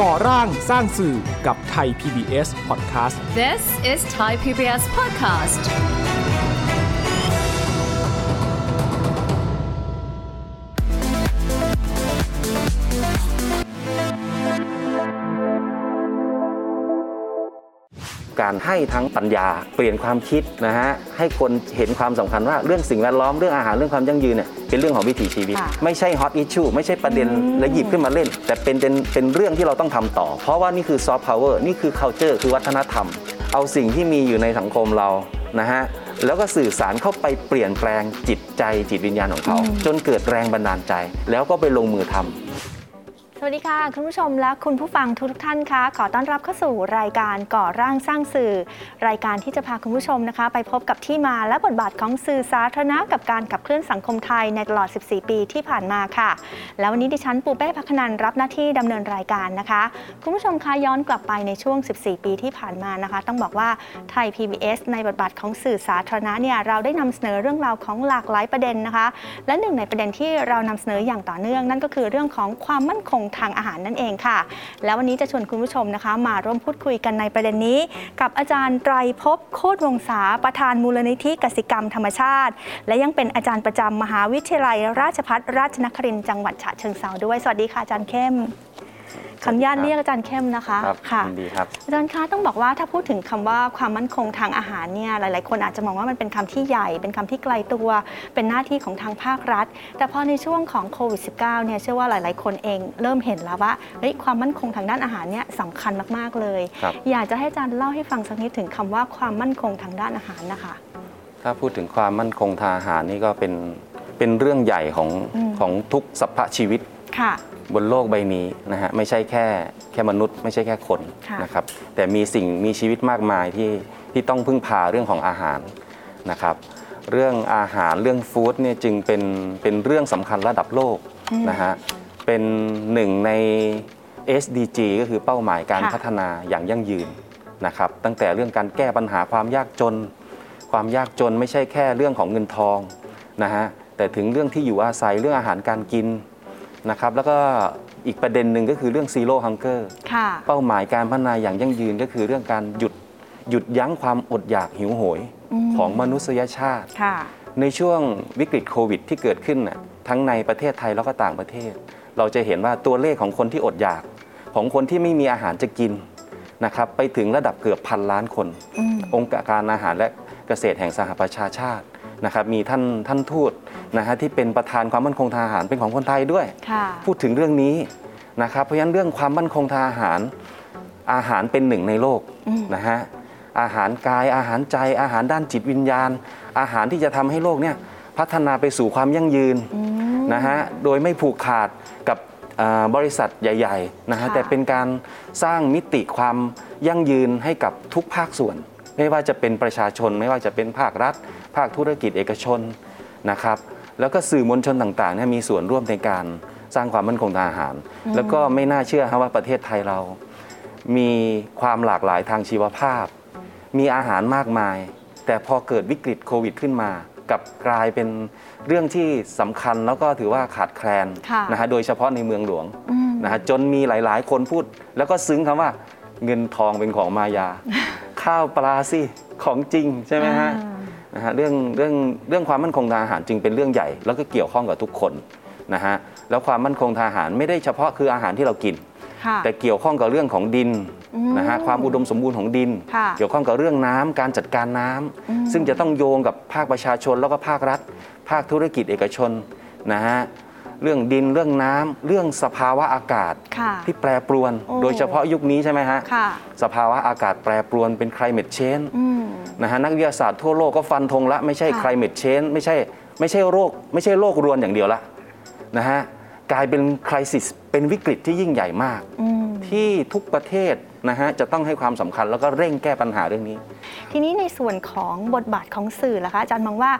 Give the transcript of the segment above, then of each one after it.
ก่อร่างสร้างสื่อกับไทย PBS Podcast This is Thai PBS Podcast. การให้ทั้งปัญญา เปลี่ยนความคิดนะฮะให้คนเห็นความสำคัญว่าเรื่องสิ่งแวดล้อมเรื่องอาหารเรื่องความยั่งยืนเนี่ยเป็นเรื่องของวิถีชีวิตค่ะไม่ใช่ฮอตอิชชูไม่ใช่ประเด็นและหยิบขึ้นมาเล่น แต่เป็นเป็นเป็นเรื่องที่เราต้องทำต่อ เพราะว่านี่คือซอฟต์พาวเวอร์นี่คือ culture คือวัฒนธรรม เอาสิ่งที่มีอยู่ในสังคมเรานะฮะแล้วก็สื่อสารเข้าไปเปลี่ยนแปลงจิตใจจิตวิญญาณของเขา จนเกิดแรงบันดาลใจ แล้วก็ไปลงมือทำส วัสดีค่ะ คุณผู้ชมและคุณผู้ฟังทุกท่านคะขอต้อนรับเข้าสู่รายการก่อร่างสร้างสื่อ รายการที่จะพาคุณผู้ชมนะคะ ไปพบกับที่มาและบทบาทของสื่อสาธารณะกับการขับเคลื่อนสังคมไทยในตลอด 14 ปีที่ผ่านมาค่ะ แล้ววันนี้ดิฉันปูเป้พักนันรับหน้าที่ดำเนินรายการนะคะ คุณผู้ชมคะย้อนกลับไปในช่วง 14 ปีที่ผ่านมานะคะ ต้องบอกว่าไทย PBS ในบทบาทของสื่อสาธารณะเนี่ยเราได้นำเสนอเรื่องราวของหลากหลายประเด็นนะคะ และหนึ่งในประเด็นที่เรานำเสนออย่างต่อเนื่อง นั่นก็คือเรื่องของความมั่นคงทางอาหารนั่นเองค่ะ แล้ววันนี้จะชวนคุณผู้ชมนะคะ มาร่วมพูดคุยกันในประเด็นนี้ กับอาจารย์ไตรภพโคตรวงศาประธานมูลนิธิกสิกรรมธรรมชาติ และยังเป็นอาจารย์ประจำมหาวิทยาลัย ราชพัฒราชนครินทร์จังหวัดฉะเชิงเทราด้วย สวัสดีค่ะอาจารย์เข้ม ขออนุญาตเรียกอาจารย์เข้มนะคะครับค่ะยินดีครับอาจารย์คะต้องบอกว่าถ้าพูดถึงคำว่าความมั่นคงทางอาหารเนี่ยหลาย ๆ คนอาจจะมองว่ามันเป็นคำที่ใหญ่ เป็นคำที่ไกลตัว เป็นหน้าที่ของทางภาครัฐ แต่พอในช่วงของโควิด -19 เนี่ยเชื่อว่าหลาย ๆ คนเองเริ่มเห็นแล้วว่าเฮ้ยความมั่นคงทางด้านอาหารเนี่ยสำคัญมาก ๆ เลยครับอยากจะให้อาจารย์เล่าให้ฟังสักนิดถึงคำว่าความมั่นคงทางด้านอาหารนะคะ ถ้าพูดถึงความมั่นคงทางอาหารนี่ก็เป็นเป็นเรื่องใหญ่ของอืมของทุกสรรพชีวิตค่ะ บนโลกใบนี้นะฮะไม่ใช่แค่แค่มนุษย์ ไม่ใช่แค่คนค่ะนะครับแต่มีสิ่งมีชีวิตมากมายที่ที่ต้องพึ่งพาเรื่องของอาหารนะครับเรื่องอาหารเรื่องฟู้ดเนี่ยจึงเป็นเป็นเรื่องสำคัญระดับโลกนะฮะเป็นหนึ่งใน SDG ก็คือเป้าหมายการค่ะพัฒนาอย่างยั่งยืนนะครับตั้งแต่เรื่องการแก้ปัญหาความยากจน ความยากจนไม่ใช่แค่เรื่องของเงินทองนะฮะแต่ถึงเรื่องที่อยู่อาศัยเรื่องอาหารการกิน นะครับแล้วก็อีกประเด็นหนึ่งก็คือเรื่อง zero hunger ค่ะ เป้าหมายการพัฒนาอย่างยั่งยืนก็คือเรื่องการหยุดหยุดยั้งความอดอยากหิวโหยอืมของมนุษยชาติค่ะในช่วงวิกฤตโควิดที่เกิดขึ้นน่ะทั้งในประเทศไทยแล้วก็ต่างประเทศ เราจะเห็นว่าตัวเลขของคนที่อดอยาก ของคนที่ไม่มีอาหารจะกินนะครับไปถึงระดับเกือบพันล้านคนอืมองค์การอาหารและเกษตรแห่งสหประชาชาติ นะครับมีท่านท่านทูตนะฮะที่เป็นประธานความมั่นคงทางอาหารเป็นของคนไทยด้วยค่ะพูดถึงเรื่องนี้นะครับเพราะฉะนั้นเรื่องความมั่นคงทางอาหารอาหารเป็นหนึ่งในโลกอืมนะฮะอาหารกายอาหารใจอาหารด้านจิตวิญญาณ อาหารที่จะทำให้โลกเนี่ยพัฒนาไปสู่ความยั่งยืนอืมนะฮะโดยไม่ผูกขาดกับอ่าบริษัทใหญ่ๆนะฮะค่ะแต่เป็นการสร้างมิติความยั่งยืนให้กับทุกภาคส่วน ไม่ว่าจะเป็นประชาชน ไม่ว่าจะเป็นภาครัฐ ภาคธุรกิจเอกชนนะครับ แล้วก็สื่อมวลชนต่างๆเนี่ยมีส่วนร่วมในการสร้างความมั่นคงทางอาหาร แล้วก็ไม่น่าเชื่อครับว่าประเทศไทยเรา มีความหลากหลายทางชีวภาพ มีอาหารมากมาย แต่พอเกิดวิกฤตโควิดขึ้นมากลับกลายเป็นเรื่องที่สำคัญแล้วก็ถือว่าขาดแคลนค่ะนะฮะโดยเฉพาะในเมืองหลวงอืมนะฮะจนมีหลาย ๆ คนพูด แล้วก็ซึ้งคำว่าเงินทองเป็นของมายา ข้าวปลาสิของจริงใช่ไหมฮะอ่านะฮะเรื่องเรื่องเรื่องความมั่นคงทางอาหารจึงเป็นเรื่องใหญ่ แล้วก็เกี่ยวข้องกับทุกคนนะฮะแล้วความมั่นคงทางอาหารไม่ได้เฉพาะคืออาหารที่เรากินค่ะแต่เกี่ยวข้องกับเรื่องของดินอืมนะฮะความอุดมสมบูรณ์ของดินค่ะเกี่ยวข้องกับเรื่องน้ำการจัดการน้ำอืมซึ่งจะต้องโยงกับภาคประชาชนแล้วก็ภาครัฐ ภาคธุรกิจเอกชนนะฮะ เรื่องดินเรื่องน้ำเรื่องสภาวะอากาศค่ะที่แปรปรวนโอ้โดยเฉพาะยุคนี้ใช่ไหมฮะค่ะสภาวะอากาศแปรปรวนเป็น climate change อืมนะฮะนักวิทยาศาสตร์ทั่วโลกก็ฟันธงละไม่ใช่ค่ะ climate change ไม่ใช่ไม่ใช่โรคไม่ใช่โรครวนอย่างเดียวละนะฮะกลายเป็น crisis เป็นวิกฤตที่ยิ่งใหญ่มากอืม ที่ทุกประเทศนะฮะจะต้องให้ความสำคัญแล้วก็เร่งแก้ปัญหาเรื่องนี้ ทีนี้ในส่วนของบทบาทของสื่อล่ะคะอาจารย์มองว่า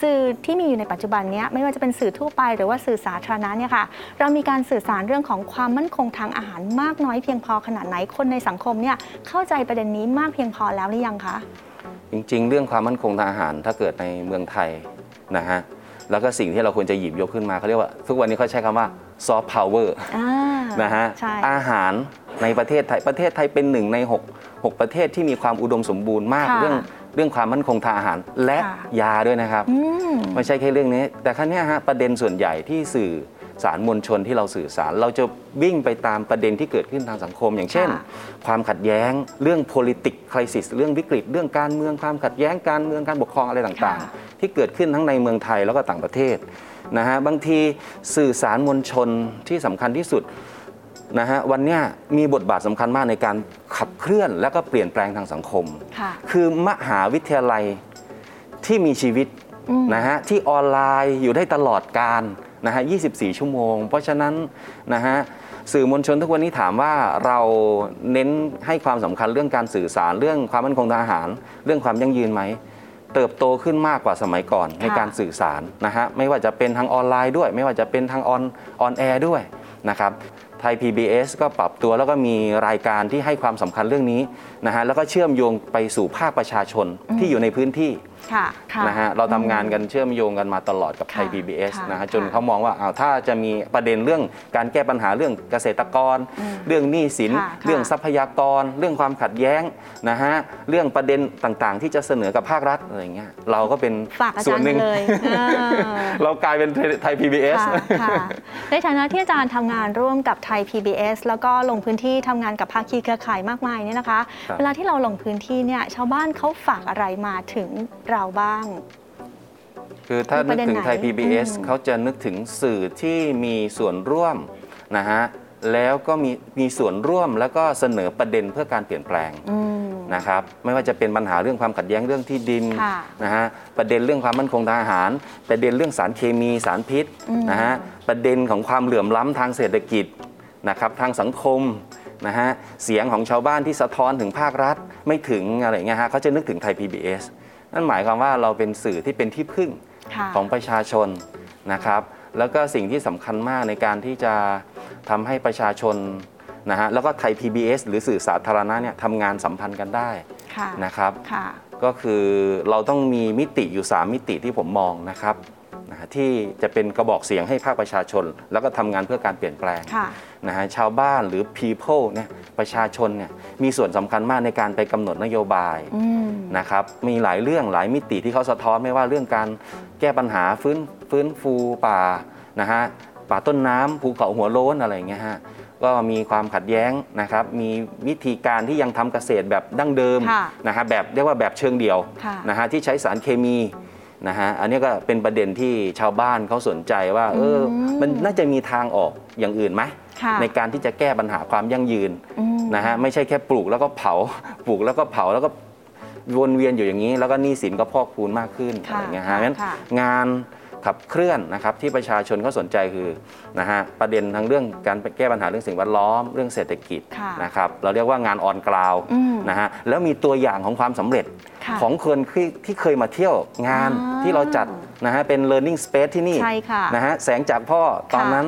สื่อที่มีอยู่ในปัจจุบันเนี้ยไม่ว่าจะเป็นสื่อทั่วไปหรือว่าสื่อสาธารณะเนี่ยค่ะเรามีการสื่อสารเรื่องของความมั่นคงทางอาหารมากน้อยเพียงพอขนาดไหนคนในสังคมเนี่ยเข้าใจประเด็นนี้มากเพียงพอแล้วหรือยังคะจริง ๆ เรื่องความมั่นคงทางอาหารถ้าเกิดในเมืองไทยนะฮะแล้วก็สิ่งที่เราควรจะหยิบยกขึ้นมาเขาเรียกว่า ทุกวันนี้เขาใช้คำว่าซอฟต์พาวเวอร์อ่า นะฮะใช่ อาหารในประเทศไทยประเทศไทยเป็นหนึ่งใน6 6ประเทศที่มีความอุดมสมบูรณ์มาก ค่ะเรื่องเรื่องความมั่นคงทางอาหารและค่ะ ยาด้วยนะครับ อืม ไม่ใช่แค่เรื่องนี้ แต่ครั้งนี้ฮะประเด็นส่วนใหญ่ที่สื่อสารมวลชนที่เราสื่อสาร เราจะวิ่งไปตามประเด็นที่เกิดขึ้นทางสังคม อย่างเช่น ค่ะความขัดแย้งเรื่อง politics crisis เรื่องวิกฤต เรื่องการเมืองความขัดแย้งการเมืองการปกครองอะไรต่างค่ะ ๆ ที่เกิดขึ้นทั้งในเมืองไทยแล้วก็ต่างประเทศนะฮะบางทีสื่อสารมวลชนที่สำคัญที่สุด นะฮะวันเนี้ยมีบทบาทสำคัญมากในการขับเคลื่อนและก็เปลี่ยนแปลงทางสังคมค่ะคือมหาวิทยาลัยที่มีชีวิตอืมนะฮะที่ออนไลน์อยู่ได้ตลอดการนะฮะ 24 ชั่วโมง เพราะฉะนั้นนะฮะสื่อมวลชนทุกวันนี้ถามว่าเราเน้นให้ความสำคัญเรื่องการสื่อสารเรื่องความมั่นคงทางอาหาร เรื่องความยั่งยืนไหมเติบโตขึ้นมากกว่าสมัยก่อนในการสื่อสารนะฮะไม่ว่าจะเป็นทางออนไลน์ด้วย ไม่ว่าจะเป็นทาง on on air ด้วยนะครับ ไทย PBS ก็ปรับตัวแล้วก็มีรายการที่ให้ความสำคัญเรื่องนี้นะฮะแล้วก็เชื่อมโยงไปสู่ภาคประชาชนที่อยู่ในพื้นที่ ค่ะค่ะ นะฮะเราทำงานกันเชื่อมโยงกันมาตลอดกับไทย ค่ะ PBS ค่ะนะฮะค่ะจนเขามองว่าอ้าวถ้าจะมีประเด็นเรื่องการแก้ปัญหาเรื่องเกษตรกรเรื่องหนี้สิน ค่ะค่ะเรื่องทรัพยากร เรื่องความขัดแย้งนะฮะเรื่องประเด็นต่างๆ ที่จะเสนอกับภาครัฐอะไรอย่างเงี้ยเราก็เป็นฝากอาส่จาวรนย์หนึ่งเลยเออ เรากลายเป็นไทย PBS ค่ะค่ะในฐานะที่อาจารย์ทำงานร่วมกับไทย PBS แล้วก็ลงพื้นที่ทำงานกับภาคีเครือข่ายมากมายเนี่ยนะคะ ครับ เวลาที่เราลงพื้นที่เนี่ยชาวบ้านเขาฝากอะไรมาถึงเราบ้าง คือถ้ามีปนึระกเด็นถึงไทยไหน PBS อืมเขาจะนึกถึงสื่อที่มีส่วนร่วมนะฮะแล้วก็มีมีส่วนร่วมแล้วก็เสนอประเด็นเพื่อการเปลี่ยนแปลงอืมนะครับไม่ว่าจะเป็นปัญหาเรื่องความขัดแย้งเรื่องที่ดินค่ะนะฮะประเด็นเรื่องความมั่นคงทางอาหาร ประเด็นเรื่องสารเคมีสารพิษอืมนะฮะประเด็นของความเหลื่อมล้ำทางเศรษฐกิจนะครับทางสังคมนะฮะเสียงของชาวบ้านที่สะท้อนถึงภาครัฐไม่ถึงอะไรอย่างเงี้ยฮะเขาจะนึกถึงไทย PBS นั่นหมายความว่าเราเป็นสื่อที่เป็นที่พึ่งค่ะของประชาชนนะครับ แล้วก็สิ่งที่สำคัญมากในการที่จะทำให้ประชาชนนะฮะแล้วก็ไทย PBS หรือสื่อสาธารณะเนี่ยทำงานสัมพันธ์กันได้ค่ะนะครับค่ะก็คือเราต้องมีมิติอยู่ 3 มิติที่ผมมองนะครับ นะฮะที่จะเป็นกระบอกเสียงให้ภาคประชาชน แล้วก็ทำงานเพื่อการเปลี่ยนแปลงค่ะ นะฮะชาวบ้านหรือ people เนี่ยประชาชนเนี่ยมีส่วนสำคัญมากในการไปกำหนดนโยบาย อืม นะครับมีหลายเรื่องหลายมิติที่เขาสะท้อนไม่ว่าเรื่องการแก้ปัญหาฟื้นฟื้นฟูป่านะฮะป่าต้นน้ำภูเขาหัวโล้นอะไรอย่างเงี้ยฮะก็มีความขัดแย้งนะครับมีวิธีการที่ยังทำเกษตรแบบดั้งเดิมค่ะนะฮะแบบเรียกว่าแบบเชิงเดียวค่ะ นะฮะที่ใช้สารเคมี นะฮะอันนี้ก็เป็นประเด็นที่ชาวบ้านเขาสนใจว่าเอออมมันน่าจะมีทางออกอย่างอื่นไหมค่ะในการที่จะแก้ปัญหาความยั่งยืนอืมนะฮะไม่ใช่แค่ปลูกแล้วก็เผาปลูกแล้วก็เผาแล้วก็วนเวียนอยู่อย่างนี้ แล้วก็หนี้สินก็พอกพูนมากขึ้นอะค่ะไรเงี้ยค่ะฮะงั้นค่ะงาน ขับเคลื่อนนะครับที่ประชาชนก็สนใจคือนะฮะประเด็นทั้งเรื่องการแก้ปัญหาเรื่องสิ่งแวดล้อม เรื่องเศรษฐกิจค่ะนะครับเราเรียกว่างานออนกราวอืมนะฮะแล้วมีตัวอย่างของความสำเร็จค่ะของคนที่ที่เคยมาเที่ยวงานอ่าที่เราจัดนะฮะเป็น learning space ที่นี่ใช่ค่ะนะฮะแสงจากพ่อตอนนั้น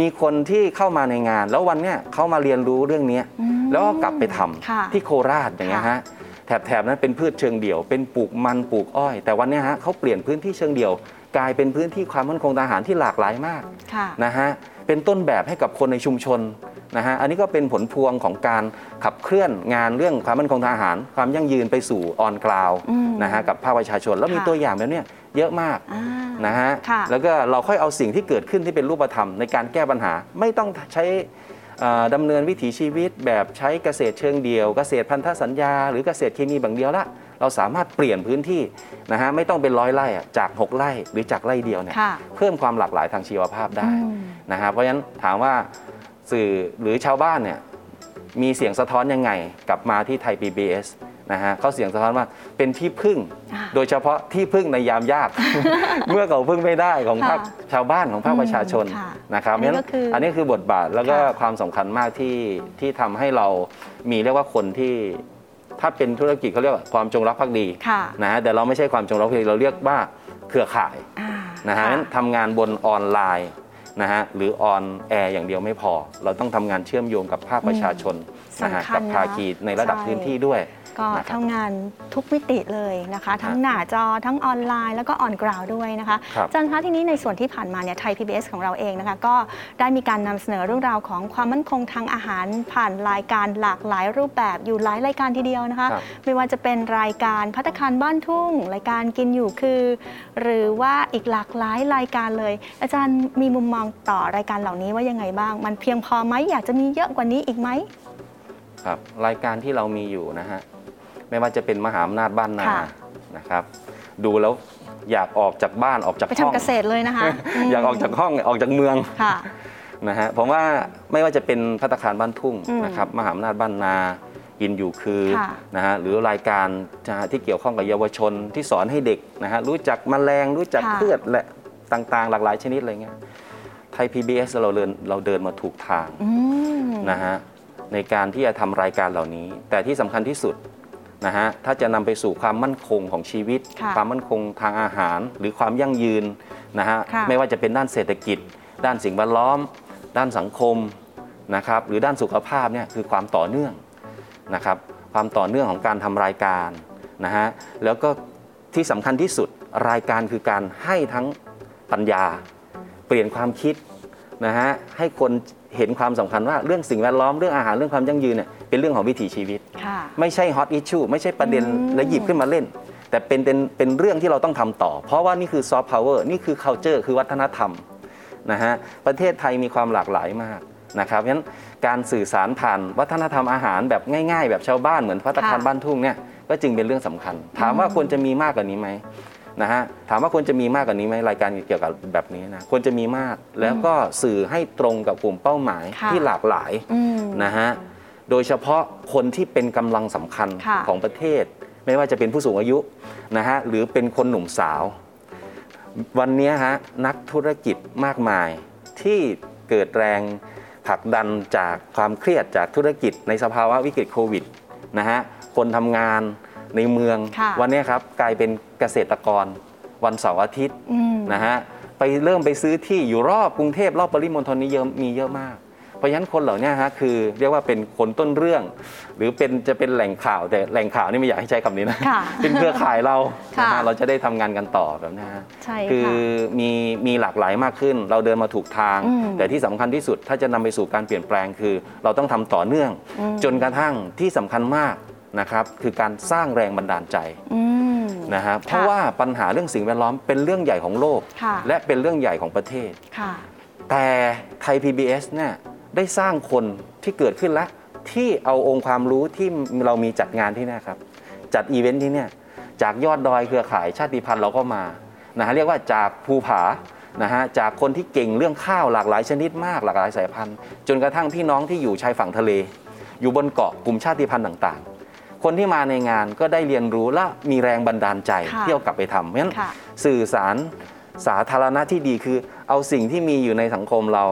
มีคนที่เข้ามาในงาน แล้ววันเนี้ยเขามาเรียนรู้เรื่องเนี้ยอืมแล้วก็กลับไปทำค่ะที่โคราชอย่างเงี้ยค่ะฮะแถบแถบนั้นเป็นพืชเชิงเดี่ยว เป็นปลูกมันปลูกอ้อย แต่วันเนี้ยฮะเขาเปลี่ยนพื้นที่เชิงเดี่ยว กลายเป็นพื้นที่ความมั่นคงทางอาหารที่หลากหลายมากค่ะนะฮะเป็นต้นแบบให้กับคนในชุมชนนะฮะอันนี้ก็เป็นผลพวงของการขับเคลื่อนงานเรื่องความมั่นคงทางอาหาร ความยั่งยืนไปสู่ออนกราวอืมนะฮะกับภาคประชาชน แล้วมีค่ะตัวอย่างแบบเนี้ยเยอะมากอ่านะฮะค่ะแล้วก็เราค่อยเอาสิ่งที่เกิดขึ้นที่เป็นรูปธรรมในการแก้ปัญหาไม่ต้องใช้เอ่อดำเนินวิถีชีวิตแบบใช้เกษตรเชิงเดียว เกษตรพันธสัญญา หรือเกษตรเคมีแบบเดียวละ เราสามารถเปลี่ยนพื้นที่นะฮะไม่ต้องเป็นร้อยไร่อะจาก 6 ไร่หรือจากไร่เดียวเนี่ยค่ะเพิ่มความหลากหลายทางชีวภาพได้อืมนะฮะเพราะฉะนั้นถามว่าสื่อหรือชาวบ้านเนี่ยมีเสียงสะท้อนยังไงกลับมาที่ไทย PBS นะฮะเขาเสียงสะท้อนว่าเป็นที่พึ่งอ่าโดยเฉพาะที่พึ่งในยามยาก เมื่อเขาพึ่งไม่ได้ของภาคค่ะชาวบ้านของภาคประชาชนอืมค่ะนะครับอันนี้เพราะฉะก็คืออัอันนี้คือบทบาทแล้วก็ค่ะความสำคัญมากที่ที่ทำให้เรามีเรียกว่าคนที่ ถ้าเป็นธุรกิจเขาเรียกว่าความจงรักภักดีค่ะนะฮะแต่เราไม่ใช่ความจงรักภักดีเราเรียกว่าเครือข่ายอ่านะฮะค่ะ งั้นทำงานบนออนไลน์ นะฮะหรือ on air อย่างเดียวไม่พอ เราต้องทำงานเชื่อมโยงกับภาคประชาชนนะฮะสำคัญกับนะภาคีในระดับใช่ พื้นที่ด้วย ก็นะครับ ทำงานทุกมิติเลยนะคะ ทั้งหน้าจอทั้งออนไลน์แล้วก็ on ground ด้วยนะคะ ครับ อาจารย์คะที่นี้ในส่วนที่ผ่านมาเนี่ยไทย PBS ของเราเองนะคะ ก็ได้มีการนำเสนอเรื่องราวของความมั่นคงทางอาหาร ผ่านรายการหลากหลายรูปแบบอยู่หลายรายการทีเดียวนะคะ ครับ ไม่ว่าจะเป็นรายการพัตตาคารบ้านทุ่ง รายการกินอยู่คือ หรือว่าอีกหลากหลายรายการเลย อาจารย์มีมุมมองต่อรายการเหล่านี้ว่ายังไงบ้าง มันเพียงพอไหมอยากจะมีเยอะกว่านี้อีกไหมครับรายการที่เรามีอยู่นะฮะไม่ว่าจะเป็นมหาอำนาจบ้านนาค่ะ นะครับ ดูแล้วอยากออกจากบ้านออกจากไปห้องทำเกษตรเลยนะคะมอยากออกจากห้องออกจากเมือง ค่ะ นะฮะผมว่าไม่ว่าจะเป็นพัตตาคารบ้านทุ่งอืมนะครับมหาอำนาจบ้านนากินอยู่คือค่ะนะฮะหรือรายการนะฮะที่เกี่ยวข้องกับเยาวชนที่สอนให้เด็กนะฮะรู้จักแมลงรู้จักค่ะ พืชและต่างๆ หลากหลายชนิดอะไรเงี้ย ไทย PBS เราเดินเราเดินมาถูกทางอืมนะฮะในการที่จะทำรายการเหล่านี้ แต่ที่สำคัญที่สุดนะฮะถ้าจะนำไปสู่ความมั่นคงของชีวิตค่ะความมั่นคงทางอาหาร หรือความยั่งยืนนะฮะค่ะไม่ว่าจะเป็นด้านเศรษฐกิจ ด้านสิ่งแวดล้อม ด้านสังคมนะครับหรือด้านสุขภาพเนี่ยคือความต่อเนื่องนะครับความต่อเนื่องของการทำรายการนะฮะแล้วก็ที่สำคัญที่สุดรายการคือการให้ทั้งปัญญา เปลี่ยนความคิดนะฮะให้คนเห็นความสำคัญว่าเรื่องสิ่งแวดล้อมเรื่องอาหารเรื่องความยั่งยืนเนี่ยเป็นเรื่องของวิถีชีวิตค่ะไม่ใช่ฮอตอิชชูไม่ใช่ประเด็นอืมแล้วหยิบขึ้นมาเล่น แต่เป็นเป็นเป็นเรื่องที่เราต้องทำต่อ เพราะว่านี่คือซอฟต์พาวเวอร์นี่คือ culture คือวัฒนธรรมนะฮะประเทศไทยมีความหลากหลายมากนะครับเพราะฉะนั้นการสื่อสารผ่านวัฒนธรรมอาหารแบบง่าย ๆ แบบชาวบ้านเหมือนพัตตาคารค่ะบ้านทุ่งเนี่ยก็จึงเป็นเรื่องสำคัญ ถามว่าควรจะมีมากกว่านี้ไหม นะฮะถามว่าควรจะมีมากกว่านี้ไหมรายการเกี่ยวกับแบบนี้นะควรจะมีมากแล้วก็สื่อให้ตรงกับกลุ่มเป้าหมายค่ะที่หลากหลายอืมนะฮะโดยเฉพาะคนที่เป็นกำลังสำคัญค่ะของประเทศ ไม่ว่าจะเป็นผู้สูงอายุนะฮะหรือเป็นคนหนุ่มสาว วันนี้ฮะนักธุรกิจมากมายที่เกิดแรงผลักดันจากความเครียดจากธุรกิจในสภาวะวิกฤตโควิดนะฮะคนทำงาน ในเมืองค่ะวันนี้ครับกลายเป็นเกษตรกรวันเสาร์อาทิตย์อืมนะฮะไปเริ่มไปซื้อที่อยู่รอบกรุงเทพรอบปริมณฑลนี้เยอะมีเยอะมาก เพราะฉะนั้นคนเหล่านี้ฮะคือเรียกว่าเป็นคนต้นเรื่อง หรือเป็นจะเป็นแหล่งข่าวแต่แหล่งข่าวนี่ไม่อยากให้ใช้คำนี้นะค่ะเป็นเครือข่ายเราค่ะนะฮะเราจะได้ทำงานกันต่อแบบนี้ฮะใช่คือค่ะมีมีหลากหลายมากขึ้น เราเดินมาถูกทางอืมแต่ที่สำคัญที่สุดถ้าจะนำไปสู่การเปลี่ยนแปลงคือ เราต้องทำต่อเนื่องอืมจนกระทั่งที่สำคัญมาก นะครับคือการสร้างแรงบันดาลใจอืมนะฮะเพราะว่าปัญหาเรื่องสิ่งแวดล้อมเป็นเรื่องใหญ่ของโลกค่ะและเป็นเรื่องใหญ่ของประเทศค่ะแต่ไทย PBS เนี่ยได้สร้างคนที่เกิดขึ้นแล้ว ที่เอาองค์ความรู้ที่เรามีจัดงานที่เนี่ยครับ จัดอีเวนต์ที่เนี่ยจากยอดดอยเครือข่ายชาติพันธุ์เราก็มานะฮะเรียกว่าจากภูผานะฮะจากคนที่เก่งเรื่องข้าวหลากหลายชนิดมากหลากหลายสายพันธุ์ จนกระทั่งพี่น้องที่อยู่ชายฝั่งทะเล อยู่บนเกาะกลุ่มชาติพันธุ์ต่างๆ คนที่มาในงานก็ได้เรียนรู้และมีแรงบันดาลใจค่ะที่เอากลับไปทำเพราะฉะนั้นค่ะสื่อสารสาธารณะที่ดีคือ เอาสิ่งที่มีอยู่ในสังคมเรา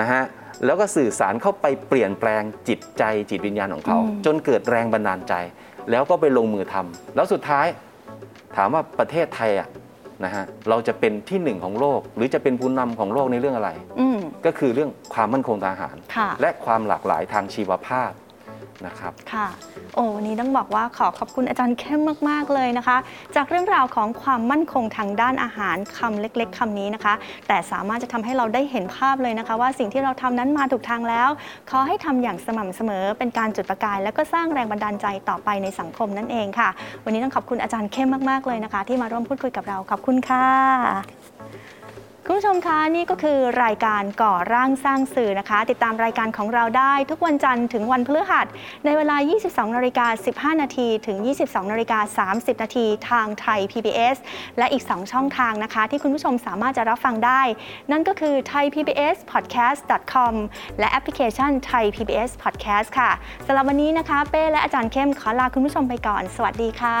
นะฮะแล้วก็สื่อสารเข้าไปเปลี่ยนแปลงจิตใจจิตวิญญาณของเขาอืมจนเกิดแรงบันดาลใจ แล้วก็ไปลงมือทำแล้วสุดท้ายถามว่าประเทศไทยอะนะฮะเราจะเป็นที่หนึ่งของโลก หรือจะเป็นผู้นำของโลกในเรื่องอะไรอืมก็คือเรื่องความมั่นคงทางอาหารค่ะและความหลากหลายทางชีวภาพนะครับค่ะ โอ้วันนี้ต้องบอกว่าขอขอบคุณอาจารย์เข้มมาก ๆ เลยนะคะ จากเรื่องราวของความมั่นคงทางด้านอาหารคำเล็ก ๆคำนี้นะคะ แต่สามารถจะทำให้เราได้เห็นภาพเลยนะคะ ว่าสิ่งที่เราทำนั้นมาถูกทางแล้ว ขอให้ทำอย่างสม่ำเสมอ เป็นการจุดประกาย แล้วก็สร้างแรงบันดาลใจต่อไปในสังคมนั่นเองค่ะ วันนี้ต้องขอบคุณอาจารย์เข้มมากๆเลยนะคะ ที่มาร่วมพูดคุยกับเราขอบคุณค่ะ คุณผู้ชมคะนี่ก็คือรายการก่อร่างสร้างสื่อนะคะ ติดตามรายการของเราได้ทุกวันจันทร์ถึงวันพฤหัส ในเวลา 22นาฬิกา15 นาทีถึง 22นาฬิกา30 นาทีทางไทย PBS และอีก 2 ช่องทางนะคะ ที่คุณผู้ชมสามารถจะรับฟังได้ นั่นก็คือ thaipbspodcast.com และแอปพลิเคชัน Thai PBS Podcast ค่ะสำหรับวันนี้นะคะ เป้และอาจารย์เข้มขอลาคุณผู้ชมไปก่อน สวัสดีค่ะ